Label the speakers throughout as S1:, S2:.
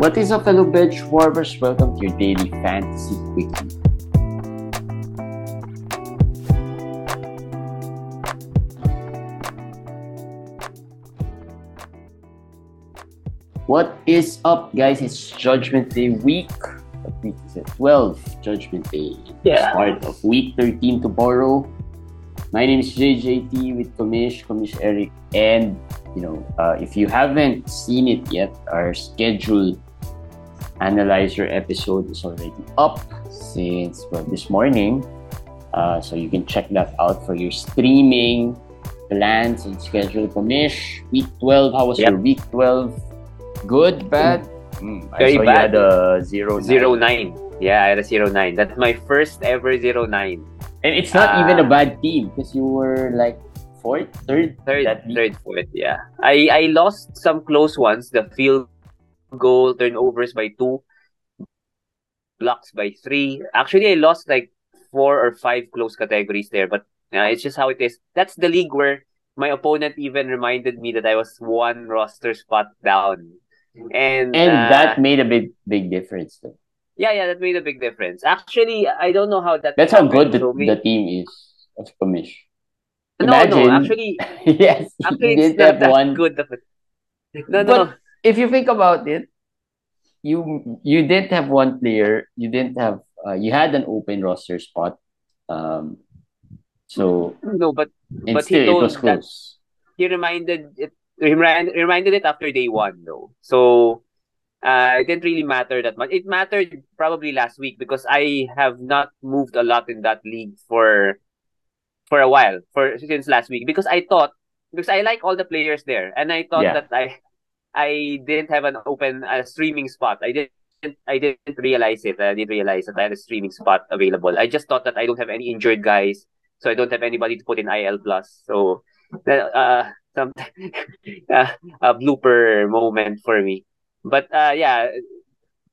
S1: What is up, fellow bench warmers? Welcome to your daily fantasy quickie. What is up, guys? It's Judgment Day week. What week is it? 12 Judgment Day.
S2: Yeah.
S1: Start of week 13 tomorrow. My name is JJT with Komish, Komish Eric, and you know, uh, if you haven't seen it yet, our schedule analyzer episode is already up since well this morning. Uh, so you can check that out for your streaming plans and schedule. Komish, week 12. How was
S2: Yep.
S1: your week 12? Good, bad? Mm,
S2: Very
S1: you
S2: bad.
S1: a zero,
S2: Zero
S1: nine.
S2: nine. Yeah, I had a zero nine. That's my first ever zero nine.
S1: And it's not
S2: Ah.
S1: even a bad team because you were like fourth, third,
S2: Third, third, fourth. Yeah, I I lost some close ones. The field goal turnovers by two, blocks by three. Actually, I lost like four or five close categories there. But uh, it's just how it is. That's the league where my opponent even reminded me that I was one roster spot down. And
S1: And
S2: uh,
S1: that made a big, big difference. Though.
S2: yeah, yeah, that made a big difference. Actually, I don't know how that.
S1: That's how good the, the team is of Komish.
S2: No,
S1: Imagine-
S2: no, actually,
S1: yes,
S2: actually, it's
S1: didn't have
S2: that
S1: one.
S2: good. Of it. No, no,
S1: if you think about it, you you didn't have one player. You didn't have. Uh, you had an open roster spot. Um, so
S2: no, but
S1: and
S2: But he
S1: still it
S2: told
S1: was
S2: that-
S1: close.
S2: he reminded it. He remind, reminded it after day one, though. So uh, it didn't really matter that much. It mattered probably last week because I have not moved a lot in that league for for a while, for since last week. Because I thought because I like all the players there, and I thought
S1: Yeah.
S2: that I I didn't have an open uh, streaming spot. I didn't. I didn't realize it. I didn't realize that I had a streaming spot available. I just thought that I don't have any injured guys, so I don't have anybody to put in IL plus. So, uh, some uh, a blooper moment for me. But uh, yeah,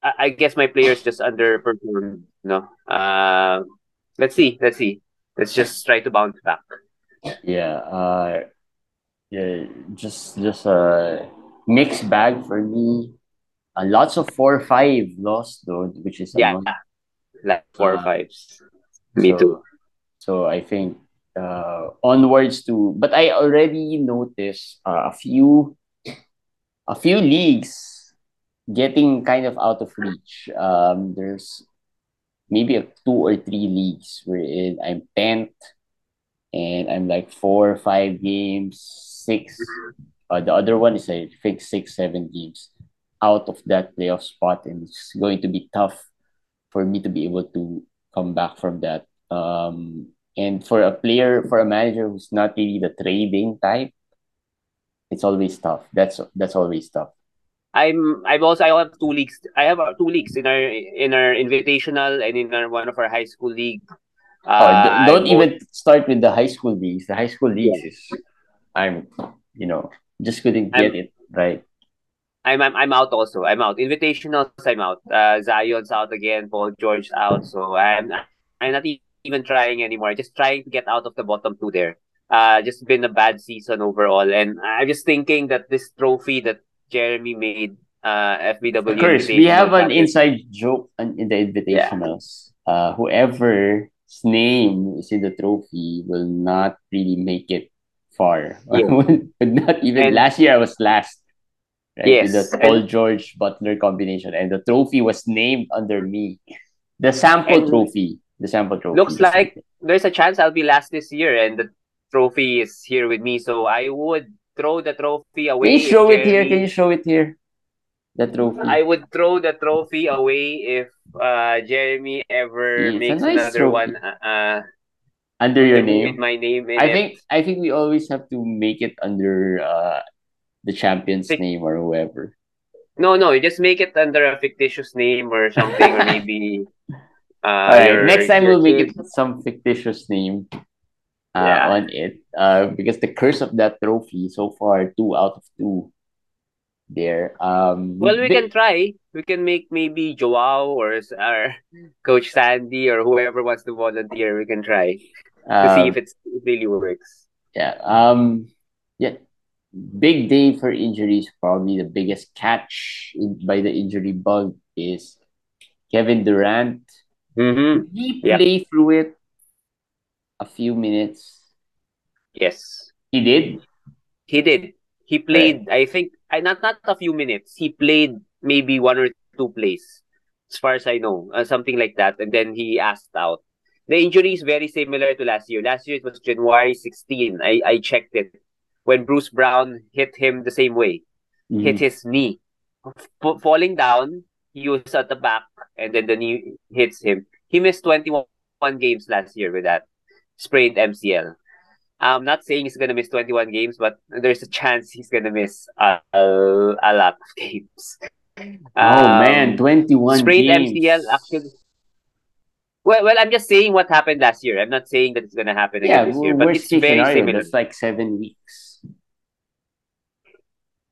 S2: I, I guess my players just underperformed. No, uh, let's see, let's see. Let's just try to bounce back.
S1: Yeah. Uh, yeah. Just just a mixed bag for me. Uh, lots of four five lost though, which is
S2: Yeah, like four or
S1: Uh,
S2: fives. Me
S1: so,
S2: too.
S1: So I think uh, onwards to, but I already noticed uh, a few, a few leagues getting kind of out of reach. Um, there's maybe a two or three leagues wherein I'm tenth, and I'm like four, or five games, six. Uh, the other one is I think six, seven games out of that playoff spot, and it's going to be tough for me to be able to come back from that. Um, and for a player, for a manager who's not really the trading type, it's always tough. That's that's always tough.
S2: I'm I've also I have two leagues. I have uh, two leagues in our in our invitational and in our one of our high school league.
S1: Oh,
S2: Uh,
S1: d- don't
S2: I'm
S1: even start with the high school leagues. The high school leagues is, I'm, you know, just couldn't get it right.
S2: I'm, I'm I'm out also. I'm out. Invitationals, I'm out. Uh, Zion's out again. Paul George out. So I'm I'm not even trying anymore. Just trying to get out of the bottom two there. Uh, just been a bad season overall, and I'm just thinking that this trophy that Jeremy made, uh, FBW.
S1: Of course, we have an inside joke in the invitationals. Uh, whoever's name is in the trophy will not really make it far.
S2: Yeah.
S1: Not even
S2: And-
S1: last year I was last. Right, with
S2: Yes,
S1: the Paul George Butler combination, and the trophy was named under me. The sample trophy. The sample trophy.
S2: looks like there's a chance I'll be last this year, and the trophy is here with me. So I would throw the trophy away.
S1: Can
S2: you
S1: show it here? Can you show it here? The trophy.
S2: I would throw the trophy away if uh Jeremy ever
S1: a
S2: makes
S1: nice
S2: another
S1: trophy.
S2: one uh
S1: under your name.
S2: my name
S1: I
S2: it.
S1: think I think we always have to make it under uh the champion's
S2: Fic-
S1: name or whoever.
S2: no no you just make it under a fictitious name or something or maybe uh
S1: All right,
S2: your-
S1: next time
S2: your
S1: we'll make it some fictitious name uh,
S2: Yeah.
S1: on it. Uh, because the curse of that trophy so far two out of two there. Um,
S2: Well, we
S1: they-
S2: can try. We can make maybe Joao or or Coach Sandy or whoever wants to volunteer. We can try to see
S1: um,
S2: if it's, it really works.
S1: Yeah. Um. Yeah. big day for injuries. Probably the biggest catch in, by the injury bug is Kevin Durant.
S2: Mm-hmm.
S1: He
S2: Yeah.
S1: play through it a few minutes?
S2: Yes.
S1: He did.
S2: He did. He played, I think, I not not a few minutes. He played maybe one or two plays, as far as I know, uh, something like that. And then he asked out. The injury is very similar to last year. Last year it was January 16. I, I checked it. When Bruce Brown hit him the same way,
S1: Mhm.
S2: hit his knee. F- falling down, he was at the back, and then the knee hits him. He missed 21 games last year with that sprained MCL. I'm not saying he's gonna miss 21 games, but there's a chance he's gonna miss a, a, a lot of games.
S1: Oh
S2: Um,
S1: man, twenty-one
S2: sprained
S1: games.
S2: MCL actually. Well, well, I'm just saying what happened last year. I'm not saying that it's gonna happen
S1: Yeah,
S2: again this year, but it's very
S1: scenario,
S2: similar.
S1: It's like seven weeks.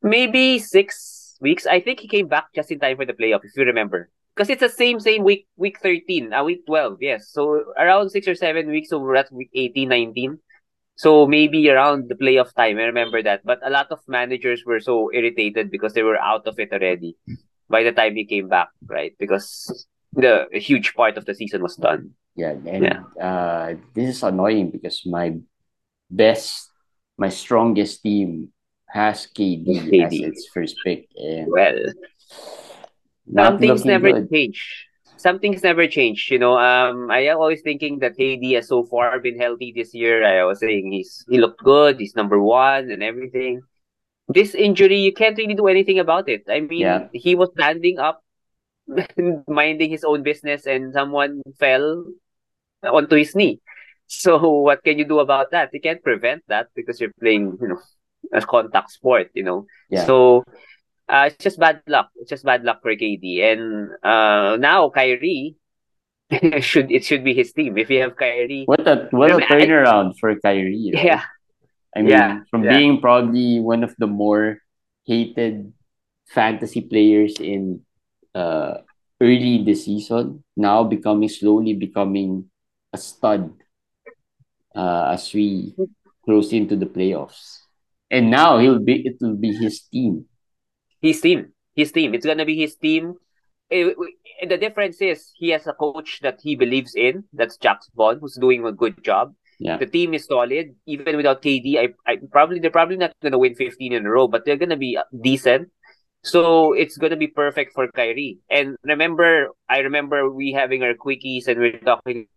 S2: Maybe six weeks. I think he came back just in time for the playoff, if you remember. Because it's the same same week week 13, uh, week 12, yes. So around six or seven weeks, over at week 18, 19. So maybe around the playoff time, I remember that. But a lot of managers were so irritated because they were out of it already by the time he came back, right? Because the a huge part of the season was done.
S1: Yeah, and
S2: Yeah.
S1: uh, this is annoying because my best, my strongest team has KD, as
S2: KD.
S1: its first pick, and
S2: Well, some things never
S1: good.
S2: change. Some things never change. You know, um, I am always thinking that KD has so far been healthy this year. I was saying he's he looked good. He's number one and everything. This injury, you can't really do anything about it. I mean,
S1: Yeah.
S2: he was standing up, minding his own business, and someone fell onto his knee. So what can you do about that? You can't prevent that because you're playing, you know, a contact sport. You know,
S1: Yeah.
S2: so uh, it's just bad luck. It's just bad luck for KD. And uh, now Kyrie should it should be his team. If you have Kyrie,
S1: What a what a
S2: I mean, I-
S1: turnaround for Kyrie, right?
S2: yeah,
S1: I mean,
S2: Yeah,
S1: from
S2: yeah.
S1: being probably one of the more hated fantasy players in uh early the season, now becoming slowly becoming a stud uh as we close into the playoffs. And now he'll be it will be his team.
S2: His team, his team. It's gonna be his team. Eh, eh, the difference is he has a coach that he believes in. That's Jacque Vaughn, who's doing a good job.
S1: Yeah.
S2: The team is solid, even without KD. I, I probably they're probably not gonna win 15 in a row, but they're gonna be decent. So it's gonna be perfect for Kyrie. And remember, I remember we having our quickies and we're talking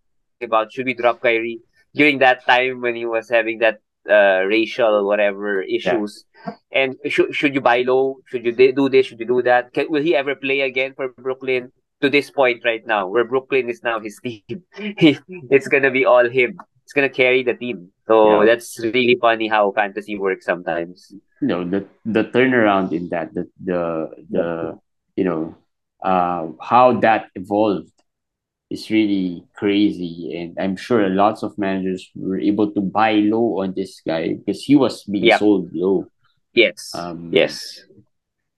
S2: about should we drop Kyrie during that time when he was having that uh, racial whatever issues. And should should you buy low? Should you do this? Should you do that? Can, will he ever play again for Brooklyn? To this point right now, where Brooklyn is now his team, it's gonna be all him. It's gonna carry the team. So
S1: Yeah.
S2: that's really funny how fantasy works sometimes.
S1: you know the the turnaround in that the the the you know uh how that evolved is really crazy and i'm sure lots of managers were able to buy low on this guy because he was being
S2: Yeah.
S1: sold low
S2: Yes.
S1: Um,
S2: yes.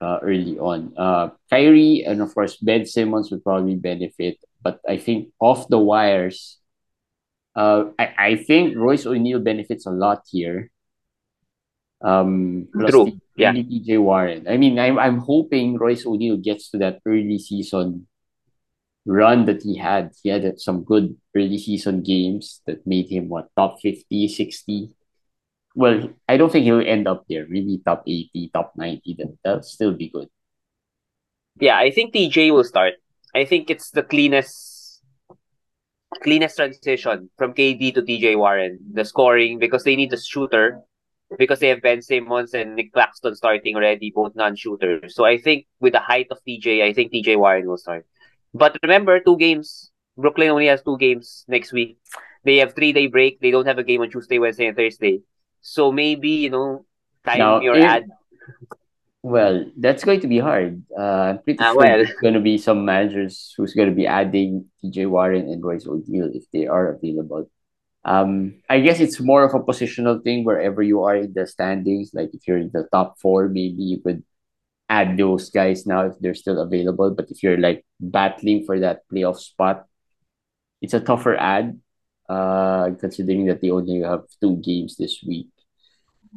S1: uh, early on uh Kyrie and of course Ben Simmons would probably benefit but I think off the wires uh I, I think Royce O'Neale benefits a lot here um plus
S2: True.
S1: T-
S2: Yeah.
S1: TJ Warren. I mean, I'm I'm hoping Royce O'Neale gets to that early season run that he had. He had some good early season games that made him what top 50, 60. Well, I don't think he'll end up there. Maybe top 80, top 90. That that'll still be good.
S2: Yeah, I think TJ will start. I think it's the cleanest cleanest transition from KD to TJ Warren. The scoring because they need a shooter because they have Ben Simmons and Nick Claxton starting already, both non-shooters. So I think with the height of TJ, I think TJ Warren will start. But remember, two games. Brooklyn only has two games next week. They have three day break. They don't have a game on Tuesday, Wednesday, and Thursday. So maybe you know, time
S1: Now,
S2: your
S1: if-
S2: ad.
S1: Well, that's going to be hard. Uh, I'm pretty
S2: Ah,
S1: sure
S2: well.
S1: there's going to be some managers who's going to be adding TJ Warren and Royce O'Neale if they are available. Um, I guess it's more of a positional thing wherever you are in the standings. Like if you're in the top four, maybe you could add those guys now if they're still available. But if you're like battling for that playoff spot, it's a tougher ad. Uh, considering that they only have two games this week.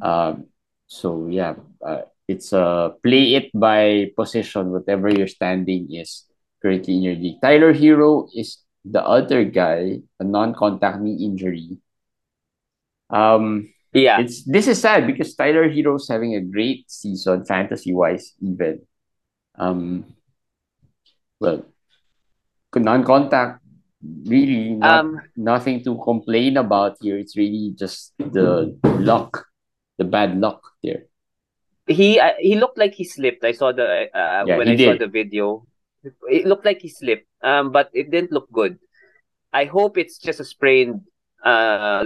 S1: Um, So yeah, uh, it's a uh, play it by position, whatever your standing is currently in your league. Tyler Herro is the other guy, a non-contact knee injury. Um,
S2: yeah,
S1: it's this is sad because Tyler Herro's having a great season fantasy wise, even. Um, well, non-contact really not um, nothing to complain about here. It's really just the luck, the bad luck there.
S2: He uh, he looked like he slipped. I saw the uh, yeah, when I did. saw the video. It looked like he slipped, um, but it didn't look good. I hope it's just a sprained uh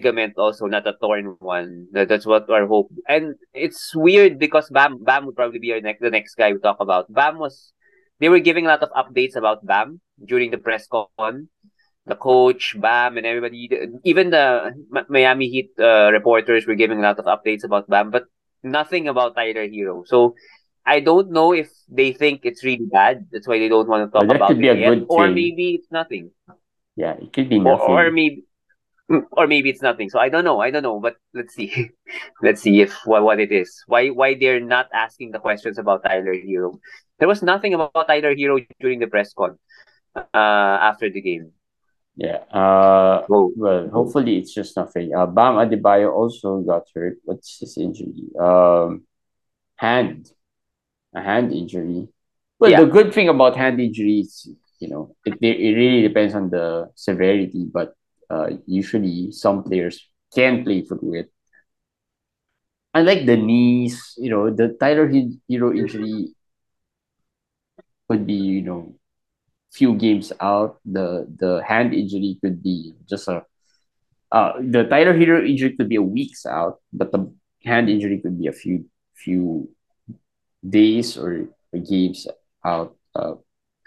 S2: ligament, also not a torn one. That's what our hope. And it's weird because Bam Bam would probably be our next the next guy we talk about. Bam was they were giving a lot of updates about Bam during the press con. The coach, Bam, and everybody, even the Miami Heat uh, reporters were giving a lot of updates about Bam, but nothing about Tyler Herro. So I don't know if they think it's really bad. That's why they don't want to talk well, about it yet. Or maybe it's nothing.
S1: Yeah, it could be nothing.
S2: Or, or maybe or maybe it's nothing. So I don't know. I don't know. But let's see. let's see if what, what it is. Why why they're not asking the questions about Tyler Herro. There was nothing about Tyler Herro during the press con uh, after the game.
S1: Yeah. Uh, oh. Well, hopefully it's just nothing. Uh, Bam Adebayo also got hurt. What's his injury? Um, hand. A hand injury. Well, yeah. the good thing about hand injuries, you know, it, it really depends on the severity, but uh, usually some players can play through it. Unlike the knees, you know, the Tyler Herro injury could be, you know, few games out. The the hand injury could be just a uh the Tyler Herro injury could be a weeks out, but the hand injury could be a few few days or games out. Uh,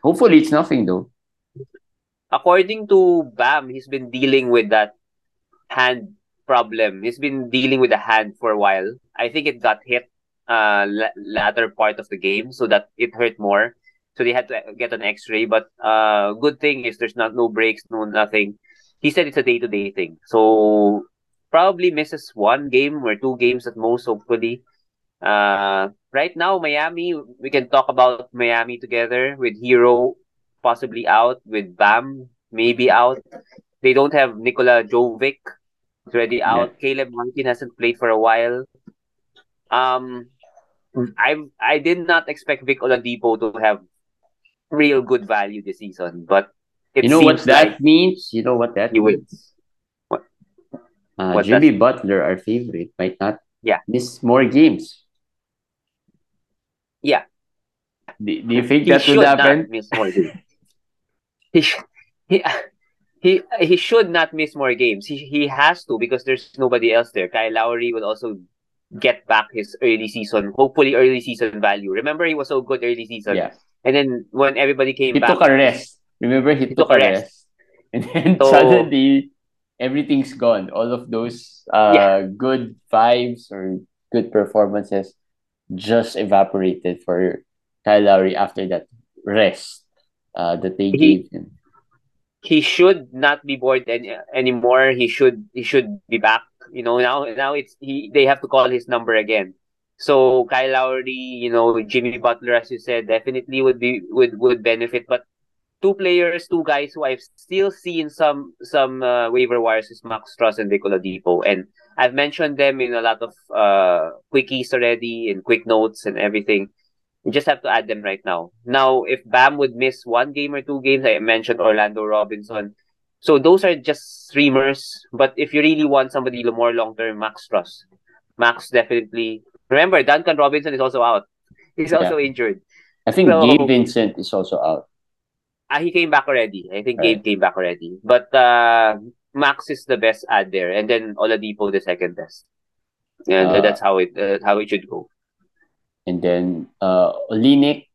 S1: hopefully it's nothing though.
S2: According to Bam, he's been dealing with that hand problem. He's been dealing with the hand for a while. I think it got hit uh latter part of the game so that it hurt more so they had to get an X-ray. But uh, good thing is there's not no breaks, no nothing. He said it's a day to day thing, so probably misses one game or two games at most. Hopefully, uh, right now Miami, we can talk about Miami together with Herro possibly out, with Bam maybe out. They don't have Nikola Jovic. It's already out. Yeah. Caleb Martin hasn't played for a while. Um, I I did not expect Vic Oladipo to have real good value this season. But
S1: you know what that like means? You know what that means? What? Uh, what Jimmy Butler, our favorite, might not
S2: yeah.
S1: miss more games.
S2: Yeah.
S1: Do, do you think he that will happen?
S2: miss more games. he, sh- he, he, he should not miss more games. He, he has to because there's nobody else there. Kyle Lowry will also get back his early season, hopefully early season value. Remember, he was so good early season.
S1: Yeah.
S2: And then when everybody came
S1: he
S2: back,
S1: took a rest. Remember, he, he took, took, a rest. rest. And then so, suddenly, everything's gone. All of those uh, yeah. good vibes or good performances just evaporated for Kyle Lowry after that rest uh, that they he, gave him.
S2: He should not be bored any, anymore. He should he should be back. You know now now it's he they have to call his number again. So Kyle Lowry, you know, Jimmy Butler, as you said, definitely would be would would benefit. But two players, two guys who I've still seen some some uh, waiver wires is Max Strus and Vic Oladipo, and I've mentioned them in a lot of uh quickies already and quick notes and everything. You just have to add them right now. Now, if Bam would miss one game or two games, I mentioned Orlando Robinson. So those are just streamers. But if you really want somebody more long term, Max Strus. Max definitely Remember, Duncan Robinson is also out. He's also yeah. injured.
S1: I think so, Gabe Vincent is also out.
S2: Ah, he came back already. I think right. Gabe came back already. But uh, Max is the best ad there, and then Oladipo the second best. And uh, that's how it uh, how it should go.
S1: And then uh, Olynyk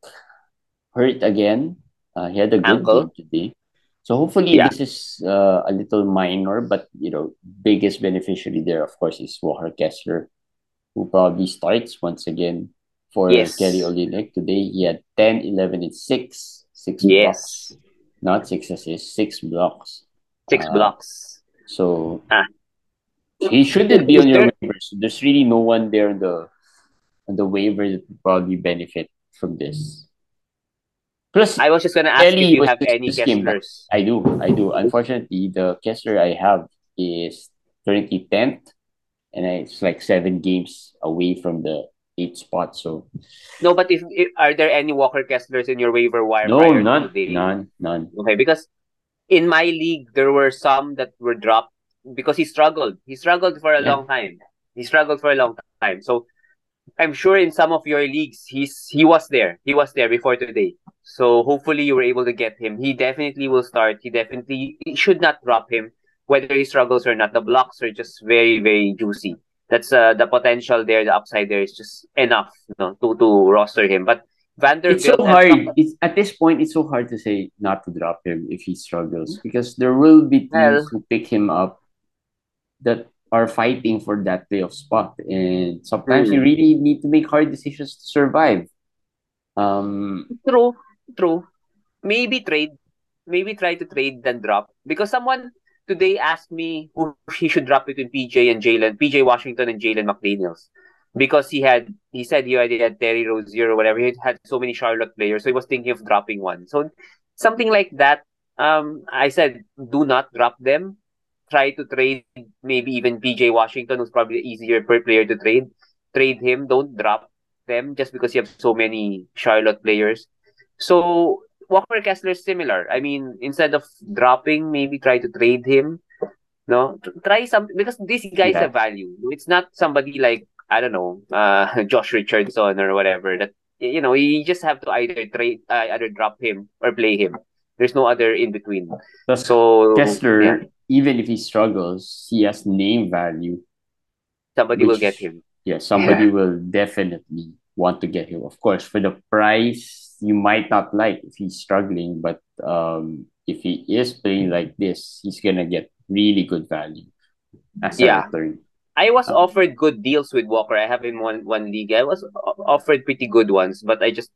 S1: hurt again. Uh, he had a good Ankle. game today. So hopefully yeah. this is uh, a little minor, but you know, biggest beneficiary there, of course, is Walker Kessler who probably starts once again for yes. Kelly Olynyk. Today he had 10, 11, and 6. 6 yes. blocks. Not 6 assists, 6 blocks.
S2: 6 uh, blocks.
S1: So, ah. he shouldn't be on your waivers. There's really no one there on the on the waiver that would probably benefit from this. Mm. Plus,
S2: I was just gonna ask
S1: Kelly
S2: if you have any Kesslers.
S1: I do, I do. Unfortunately, the Kessler I have is currently tenth, and it's like seven games away from the eighth spot. So
S2: No, but if, if are there any Walker Kesslers in your waiver wire
S1: no, none, none, none.
S2: Okay, because in my league there were some that were dropped because he struggled. He struggled for a
S1: Yeah.
S2: long time. He struggled for a long time. So I'm sure in some of your leagues he's he was there. He was there before today. So hopefully you were able to get him. He definitely will start. He definitely he should not drop him whether he struggles or not. The blocks are just very very juicy. That's uh, the potential there, the upside there is just enough you know, to to roster him. But Vanderbilt
S1: It's so hard. It's at this point. It's so hard to say not to drop him if he struggles because there will be teams
S2: Well-
S1: who pick him up that are fighting for that playoff spot, and sometimes you
S2: Mm.
S1: really need to make hard decisions to survive. Um,
S2: True, true. Maybe trade. Maybe try to trade than drop. Because someone today asked me who he should drop between PJ and Jalen, PJ Washington and Jalen McDaniels. Because he had, he said he already had Terry Rozier or whatever. He had so many Charlotte players, so he was thinking of dropping one. So something like that. Um, I said, do not drop them. Try to trade maybe even PJ Washington, who's probably the easier per player to trade. Trade him. Don't drop them just because you have so many Charlotte players. So Walker Kessler is similar. I mean, instead of dropping, maybe try to trade him. No, try something because these guys
S1: Yeah.
S2: have value. It's not somebody like I don't know, uh, Josh Richardson or whatever. That you know, you just have to either trade, uh, either drop him or play him. There's no other in between. So
S1: Kessler,
S2: yeah,
S1: even if he struggles, he has name value.
S2: somebody will get him.
S1: Yeah, somebody will definitely want to get him. Of course, for the price you might not like if he's struggling, but um, if he is playing like this, he's gonna get really good value as a
S2: Yeah.
S1: return.
S2: I was
S1: Um,
S2: offered good deals with Walker. I have in one one league. I was offered pretty good ones, but I just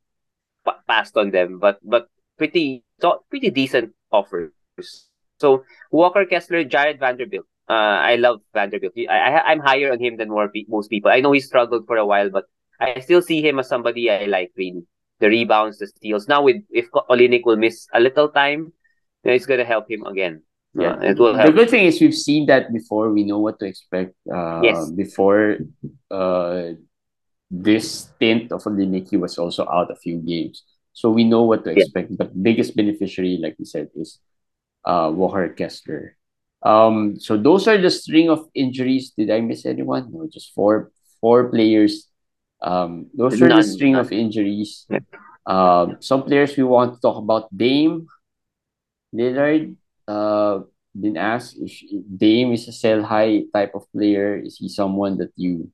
S2: pa- passed on them. But but pretty so, pretty decent offers. So Walker Kessler, Jared Vanderbilt. Uh, I love Vanderbilt. He- I, I'm higher on him than more most people. I know he struggled for a while, but I still see him as somebody I like really. The rebounds, the steals. Now with if Olynyk will miss a little time, then it's gonna help him again.
S1: Yeah,
S2: Uh, it will
S1: the good thing is we've seen that before. We know what to expect. Uh,
S2: Yes.
S1: Before, uh, this stint of Oliniki was also out a few games, so we know what to
S2: Yeah.
S1: expect. But biggest beneficiary, like we said, is uh Walker Kessler. Um, so those are the string of injuries. Did I miss anyone? No, just four four players. Um, those are the string
S2: none.
S1: of injuries.
S2: Yeah.
S1: Um, some players we want to talk about. Dame Lillard. Uh, been asked if Dame is a sell high type of player. Is he someone that you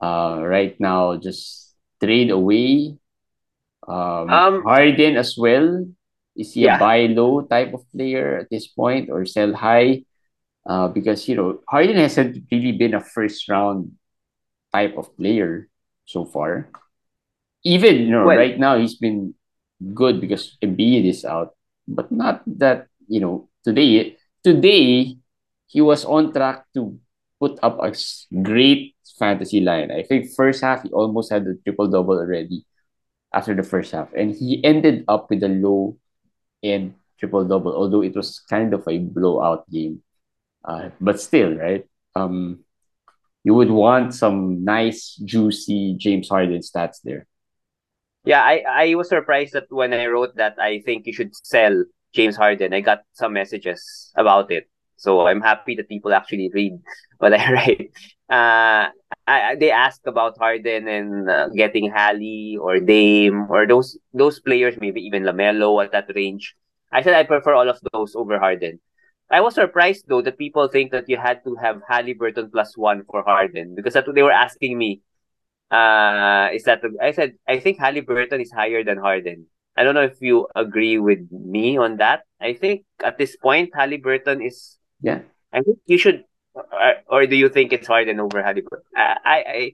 S1: uh right now just trade away? Um,
S2: Um,
S1: Harden as well. Is he a buy low type of player at this point or sell high? Uh, because you know Harden hasn't really been a first round type of player so far. Even you know
S2: Well-
S1: right now he's been good because Embiid is out, but not that you know today. Today he was on track to put up a great fantasy line. I think first half he almost had the triple double already after the first half, and he ended up with a low end triple double, although it was kind of a blowout game. Uh, but still, right? Um, you would want some nice, juicy James Harden stats there.
S2: Yeah, I, I was surprised that when I wrote that I think you should sell James Harden, I got some messages about it. So I'm happy that people actually read what I write. Uh, I, they asked about Harden and uh, getting Halley or Dame or those those players, maybe even Lamelo at that range. I said I prefer all of those over Harden. I was surprised though that people think that you had to have Halliburton plus one for Harden because that's what they were asking me. Uh, is that I said I think Halliburton is higher than Harden. I don't know if you agree with me on that. I think at this point Halliburton is.
S1: Yeah.
S2: I think you should, or, do you think it's Harden over Halliburton? I I I,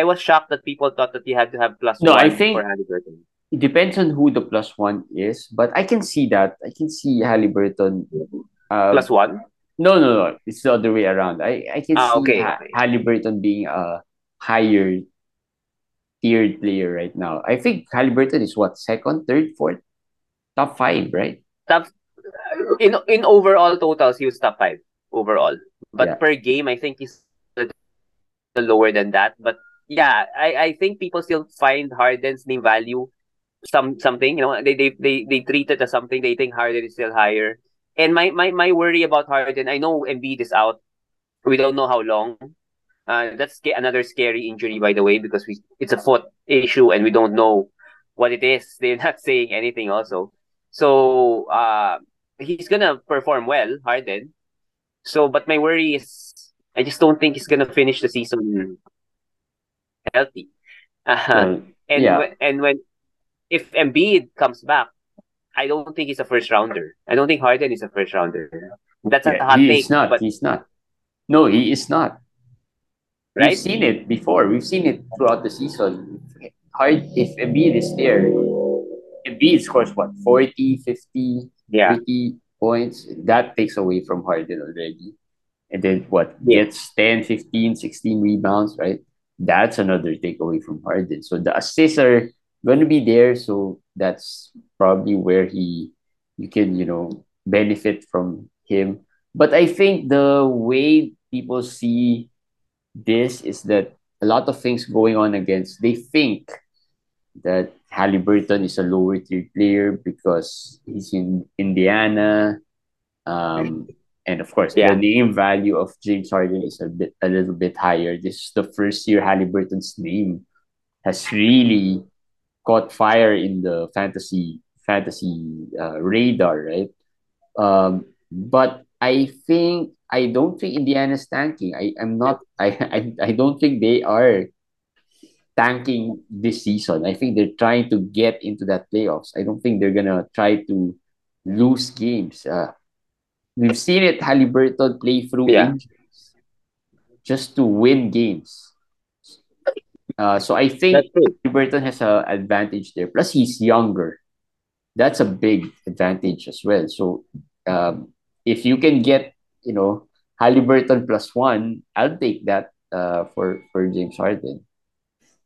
S2: I was shocked that people thought that you had to have plus
S1: No,
S2: one
S1: I think-
S2: for Halliburton.
S1: It depends on who the plus one is, but I can see that. I can see Halliburton. Uh,
S2: Plus one.
S1: No, no, no. It's the other way around. I, I can
S2: Ah,
S1: see
S2: okay,
S1: ha- Halliburton being a higher tiered player right now. I think Halliburton is what second, third, fourth, top five, right?
S2: Top in in overall totals, he was top five overall. But
S1: Yeah.
S2: per game, I think he's lower than that. But yeah, I, I think people still find Harden's name value some something. You know, they they they, they treat it as something. They think Harden is still higher. And my, my, my worry about Harden, I know Embiid is out. We don't know how long. Uh, that's another scary injury, by the way, because we it's a foot issue and we don't know what it is. They're not saying anything also. So uh, he's gonna perform well, Harden. So, but my worry is, I just don't think he's gonna finish the season healthy. Uh,
S1: Well,
S2: and
S1: yeah.
S2: when, and when if Embiid comes back, I don't think he's a first rounder. I don't think Harden is a first rounder. That's a
S1: yeah,
S2: hot
S1: he
S2: take,
S1: is not.
S2: but
S1: He's not. No, he is not. We've seen it before. We've seen it throughout the season. Hard if Embiid is there, Embiid scores what 40, 50,
S2: Yeah,
S1: 50 points. That takes away from Harden already. And then what gets 10, 15, 16 rebounds, right? That's another takeaway from Harden. So the assists are gonna be there. So that's probably where he you can, you know, benefit from him. But I think the way people see this is that a lot of things going on against they think that Halliburton is a lower tier player because he's in Indiana. Um, and of course,
S2: Yeah.
S1: the name value of James Harden is a bit a little bit higher. This is the first year Halliburton's name has really caught fire in the fantasy fantasy uh, radar, right? Um, but I think I don't think Indiana's tanking. I am not. I, I I don't think they are tanking this season. I think they're trying to get into that playoffs. I don't think they're gonna try to lose games. Uh, we've seen it. Halliburton play through
S2: Yeah.
S1: injuries just to win games. Uh, so I think. Halliburton has an advantage there. Plus, he's younger. That's a big advantage as well. So, um, if you can get, you know, Halliburton plus one, I'll take that uh, for for James Harden,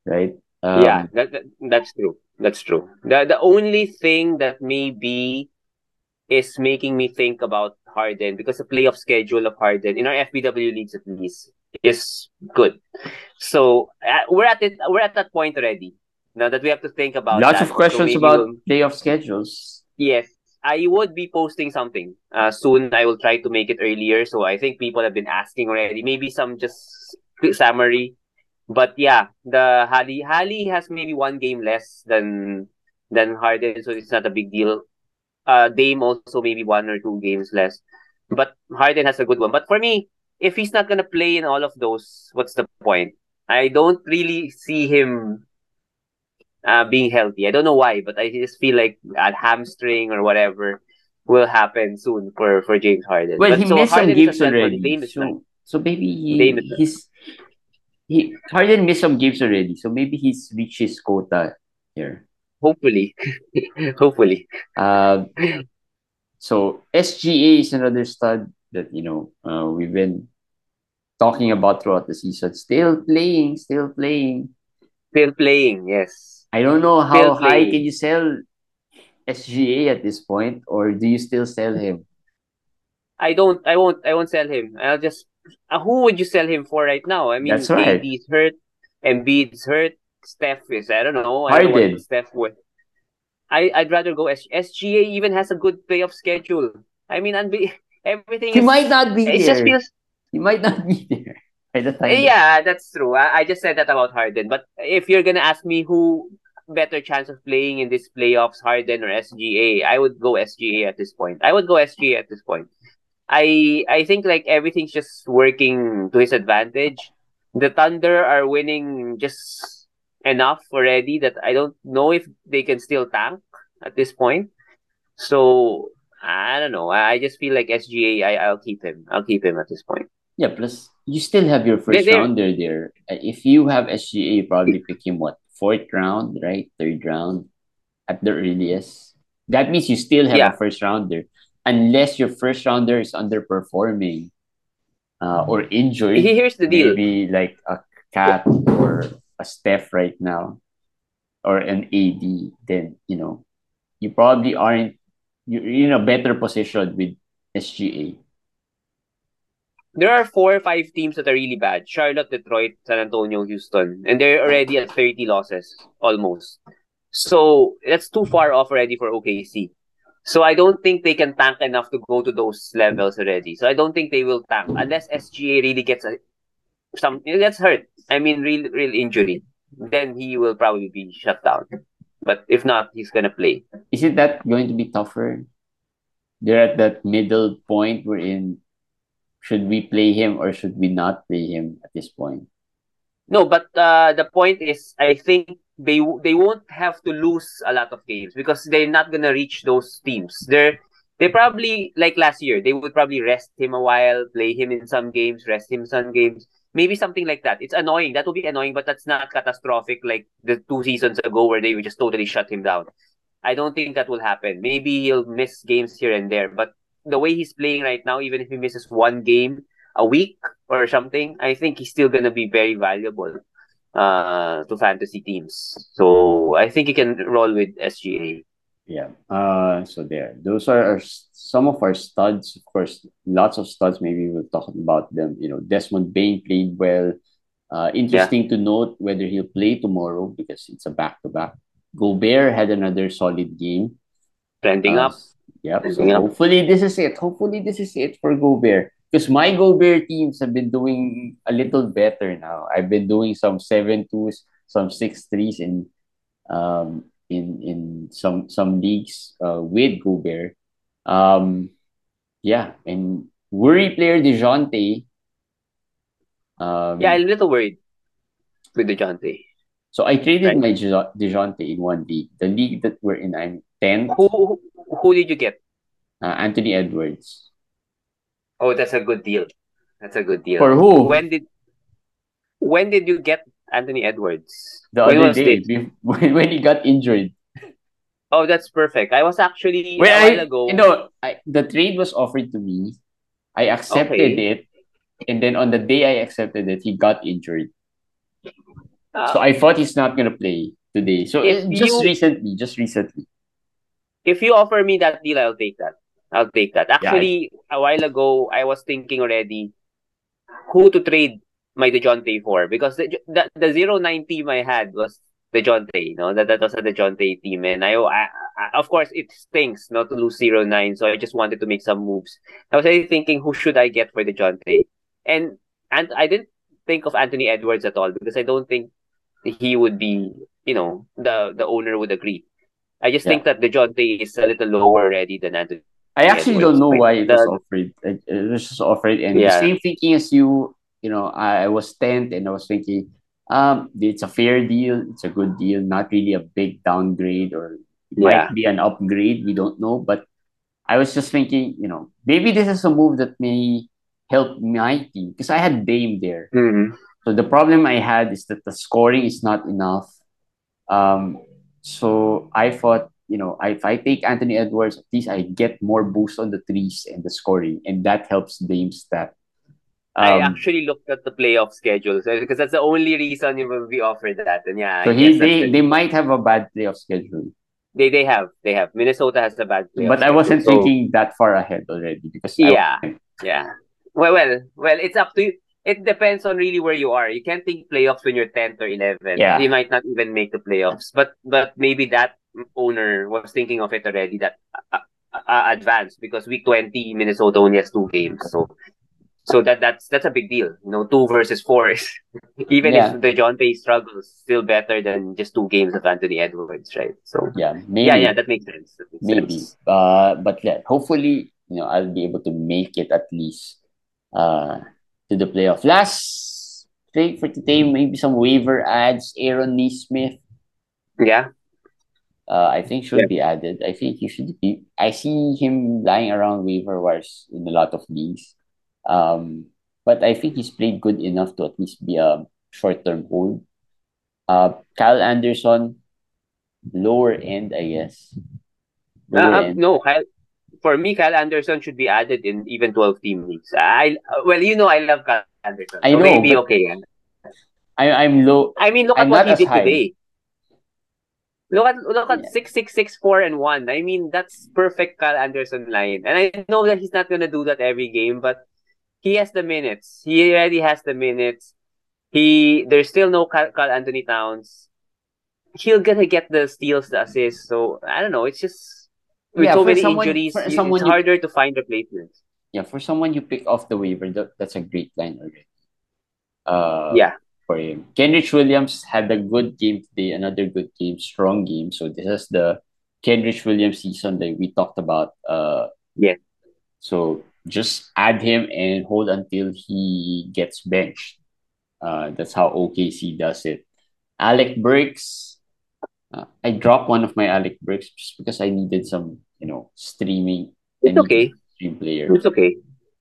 S1: right? Um,
S2: yeah, that, that that's true. That's true. The the only thing that maybe is making me think about Harden because the playoff schedule of Harden in our FBW leagues at least is good. So uh, we're at it. We're at that point already. Now that we have to think about
S1: lots
S2: that.
S1: of questions
S2: so
S1: about
S2: we'll-
S1: playoff schedules.
S2: Yes, I would be posting something uh, soon. I will try to make it earlier. So I think people have been asking already. Maybe some just quick summary. But yeah, the Hali Hali has maybe one game less than than Harden, so it's not a big deal. Uh, Dame also maybe one or two games less, but Harden has a good one. But for me, if he's not gonna play in all of those, what's the point? I don't really see him uh, being healthy. I don't know why, but I just feel like a hamstring or whatever will happen soon for, for James Harden.
S1: Well,
S2: but
S1: he
S2: so
S1: missed some
S2: Harden is
S1: games already.
S2: Dame is nine.
S1: So, so maybe he, he's he Harden missed some games already. So maybe he's reached his quota here.
S2: Hopefully, hopefully.
S1: Um, so SGA is another stud that you know uh, we've been talking about throughout the season. Still playing, still playing.
S2: Still playing, yes.
S1: I don't know how high can you sell SGA at this point, or do you still sell him?
S2: I don't. I won't. I won't sell him. I'll just. Uh, who would you sell him for right now? I mean,
S1: That's right.
S2: KD's hurt, Embiid's hurt, Steph is. I don't know. I don't know. Steph would. I I'd rather go S- SGA. Even has a good playoff schedule. I mean, unbe- everything.
S1: He
S2: is,
S1: might not be
S2: It
S1: there.
S2: just feels.
S1: He might not be there
S2: Yeah, that's true. I, I just said that about Harden. But if you're gonna ask me who better chance of playing in this playoffs, Harden or SGA, I would go SGA at this point. I would go SGA at this point. I I think like everything's just working to his advantage. The Thunder are winning just enough already that I don't know if they can still tank at this point. So I don't know. I just feel like SGA. I I'll keep him. I'll keep him at this point.
S1: Yeah, plus you still have your first
S2: they're-
S1: rounder there. Uh, If you have SGA, you probably pick him what fourth round, right? Third round at the earliest. That means you still have
S2: Yeah.
S1: a first rounder. Unless your first rounder is underperforming uh, or injured,
S2: Here's the deal.
S1: maybe like a KAT or a Steph right now, or an AD, then you know you probably aren't you're in a better position with SGA.
S2: There are four or five teams that are really bad. Charlotte, Detroit, San Antonio, Houston. And they're already at 30 losses, almost. So that's too far off already for OKC. So I don't think they can tank enough to go to those levels already. So I don't think they will tank unless SGA really gets a, some gets hurt. I mean, real real injury. Then he will probably be shut down. But if not, he's gonna play.
S1: Isn't that going to be tougher? They're at that middle point wherein should we play him or should we not play him at this point?
S2: No, but uh, the point is, I think they they won't have to lose a lot of games because they're not gonna reach those teams. They're they probably like last year they would probably rest him a while, play him in some games, rest him some games, maybe something like that. It's annoying. That will be annoying, but that's not catastrophic like the two seasons ago where they just totally shut him down. I don't think that will happen. Maybe he'll miss games here and there, but the way he's playing right now, even if he misses one game a week or something, I think he's still gonna be very valuable uh, to fantasy teams. So I think you can roll with SGA.
S1: Yeah. Uh, so there. Those are our, some of our studs. Of course, lots of studs. Maybe we'll talk about them. You know, Desmond Bane played well. Uh, interesting to note whether he'll play tomorrow because it's a back to back. Gobert had another solid game.
S2: Trending
S1: Uh,
S2: up.
S1: Yep. So
S2: up.
S1: hopefully this is it. Hopefully this is it for Gobert. Because my Gobert teams have been doing a little better now. I've been doing some seven twos, some six threes in um in in some some leagues uh, with Gobert. Um yeah, and worry player DeJounte. Um
S2: Yeah, I'm a little worried with DeJounte.
S1: so I traded
S2: Right.
S1: my Dejo- DeJounte in one league. The league that we're in, I'm 10th,
S2: Who, who who did you get?
S1: uh, Anthony Edwards.
S2: Oh, that's a good deal. That's a good deal.
S1: For who?
S2: When did when did you get Anthony Edwards?
S1: the
S2: when
S1: other day when, he got injured.
S2: Oh, that's perfect. I was actually a
S1: I,
S2: while ago.
S1: you know, I, the trade was offered to me. I accepted
S2: Okay.
S1: it, and then on the day I accepted it, he got injured.
S2: uh,
S1: So I thought he's not gonna play today. So uh, just
S2: you-
S1: recently, just recently.
S2: if you offer me that deal, I'll take that. I'll take that. Actually, a while ago, I was thinking already who to trade my DeJounte for because the the, the zero nine team I had was DeJounte, you know, that, that was a DeJounte team. And I, I, I, of course, it stinks not to lose zero nine, so I just wanted to make some moves. I was already thinking who should I get for DeJounte? And, and I didn't think of Anthony Edwards at all because I don't think he would be, you know, the, the owner would agree. I just think that DeJounte is a little lower already than Anthony
S1: I actually don't know why it was offered. It, was just offered, and the same thinking as you. You know, I, I was tenth, and I was thinking, um, it's a fair deal. It's a good deal. Not really a big downgrade, or it
S2: Yeah.
S1: might be an upgrade. We don't know, but I was just thinking, you know, maybe this is a move that may help my team because I had Dame there.
S2: Mhm.
S1: So the problem I had is that the scoring is not enough. Um, so I thought, you know, if I take Anthony Edwards, at least I get more boost on the threes and the scoring, and that helps Dame's stat.
S2: I
S1: Um,
S2: actually looked at the playoff schedule so, because that's the only reason we will offered that. And yeah,
S1: so he, they,
S2: the-
S1: they might have a bad playoff schedule,
S2: they they have they have Minnesota has a bad playoff.
S1: but I wasn't
S2: so-
S1: thinking that far ahead already because
S2: Yeah. Yeah. Well, well, well. It's up to you. It depends on really where you are. You can't think playoffs when you're tenth or eleventh.
S1: Yeah.
S2: You might not even make the playoffs. But but maybe that owner was thinking of it already. That uh, uh, advanced because week twenty Minnesota only has two games. So so that that's that's a big deal. You know, two versus four is even
S1: Yeah.
S2: if DeJounte struggles, still better than just two games of Anthony Edwards, right? So
S1: yeah, maybe,
S2: yeah, yeah, that makes sense. That makes
S1: maybe.
S2: sense.
S1: Uh, but yeah, hopefully, you know, I'll be able to make it at least uh to the playoff. Last thing for today, maybe some waiver ads. Aaron Nesmith,
S2: Yeah.
S1: Uh, I think should be added. I think he should be. I see him lying around waiver wires in a lot of leagues. Um, but I think he's played good enough to at least be a short term hold. Uh, Kyle Anderson, lower end, I guess.
S2: Uh, uh, no, Kyle, for me, Kyle Anderson should be added in even 12 team leagues. I well, you know, I love Kyle Anderson.
S1: I
S2: so
S1: know,
S2: maybe okay.
S1: I, I'm low.
S2: I mean, look
S1: I'm
S2: at what he did
S1: high.
S2: today. Look at look at
S1: Yeah.
S2: six six six four and one. I mean, that's perfect Kyle Anderson line. And I know that he's not gonna do that every game, but he has the minutes. He already has the minutes. He there's still no Karl, Anthony Towns. He'll gonna get the steals, the assists. So I don't know. It's just with
S1: Yeah,
S2: so many
S1: someone-
S2: injuries, it's
S1: you-
S2: harder to find replacements.
S1: Yeah, for someone you pick off the waiver, that, that's a great line already. Uh,
S2: Yeah.
S1: For him, Kenrich Williams had a good game today. Another good game, strong game. So this is the Kenrich Williams season that we talked about. Uh,
S2: Yeah.
S1: So just add him and hold until he gets benched. Uh, that's how OKC does it. Alec Burks, uh, I dropped one of my Alec Burks just because I needed some, you know, streaming.
S2: It's okay.
S1: Stream player.
S2: It's okay.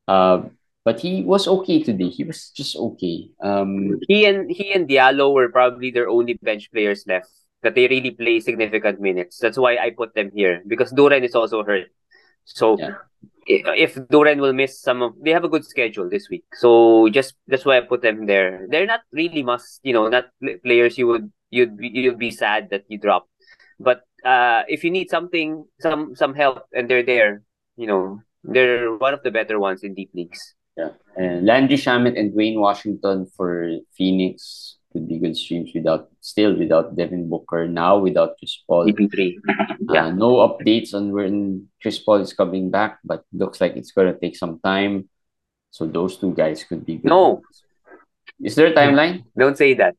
S1: Um, but he was okay today. He was just okay. Um,
S2: He and he and Diallo were probably their only bench players left that they really play significant minutes. That's why I put them here because Duren is also hurt. So
S1: Yeah.
S2: i- if Duren will miss some of, they have a good schedule this week. So just that's why I put them there. They're not really must, you know, not players you would you'd be, you'd be sad that you drop. But uh, if you need something, some some help, and they're there, you know, they're one of the better ones in deep leagues.
S1: Yeah. And Landry Shamet and Duane Washington for Phoenix could be good streams without still without Devin Booker. Now without Chris Paul.
S2: CP3. Yeah.
S1: Uh, no updates on when Chris Paul is coming back, but looks like it's gonna take some time. So those two guys could be good.
S2: No.
S1: Is there a timeline?
S2: Don't say that.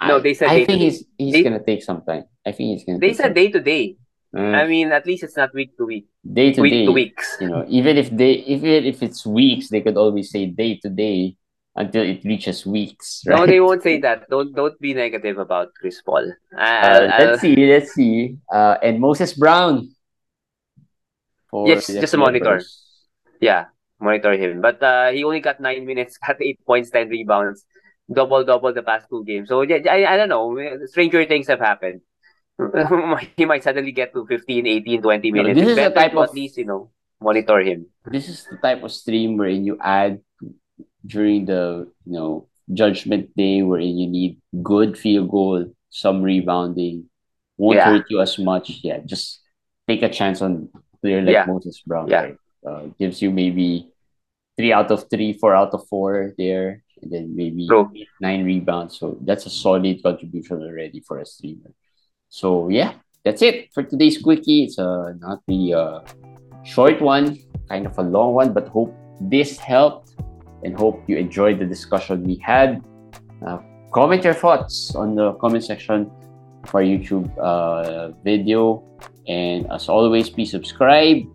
S2: No, they said
S1: I
S2: day
S1: think he's he's
S2: They-
S1: gonna take some time. I think he's gonna.
S2: They said day to day.
S1: Uh,
S2: I mean, at least it's not week to week,
S1: day to
S2: week
S1: day.
S2: to weeks.
S1: You know, even if they even if it's weeks, they could always say day to day until it reaches weeks, right?
S2: No, they won't say that. Don't don't be negative about Chris Paul.
S1: Uh, let's see, let's see. Uh, and Moses Brown. For
S2: Yes, just a monitor. Yeah, monitor him. But uh, he only got nine minutes, got eight points, ten rebounds, double double the past two games. So yeah, I, I don't know. Stranger things have happened. he might suddenly get to 15, 18, 20
S1: No,
S2: minutes.
S1: this
S2: It's
S1: is the type of-
S2: at least you know monitor him.
S1: This is the type of stream wherein you add during the you know judgment day wherein you need good field goal, some rebounding, won't
S2: Yeah.
S1: hurt you as much. Yeah, just take a chance on player like
S2: Yeah.
S1: Moses Brown.
S2: Yeah.
S1: right? Uh, gives you maybe three out of three, four out of four there, and then maybe nine rebounds. So that's a solid contribution already for a streamer. So yeah, that's it for today's quickie. It's a not really a short one, kind of a long one, but hope this helped and hope you enjoyed the discussion we had. Uh, comment your thoughts on the comment section of our YouTube uh, video. And as always, please subscribe,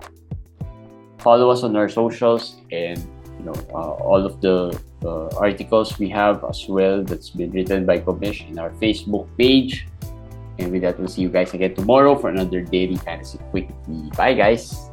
S1: follow us on our socials, and you know uh, all of the uh, articles we have as well that's been written by Komish in our Facebook page. And with that, we'll see you guys again tomorrow for another daily fantasy quickie. Bye, guys.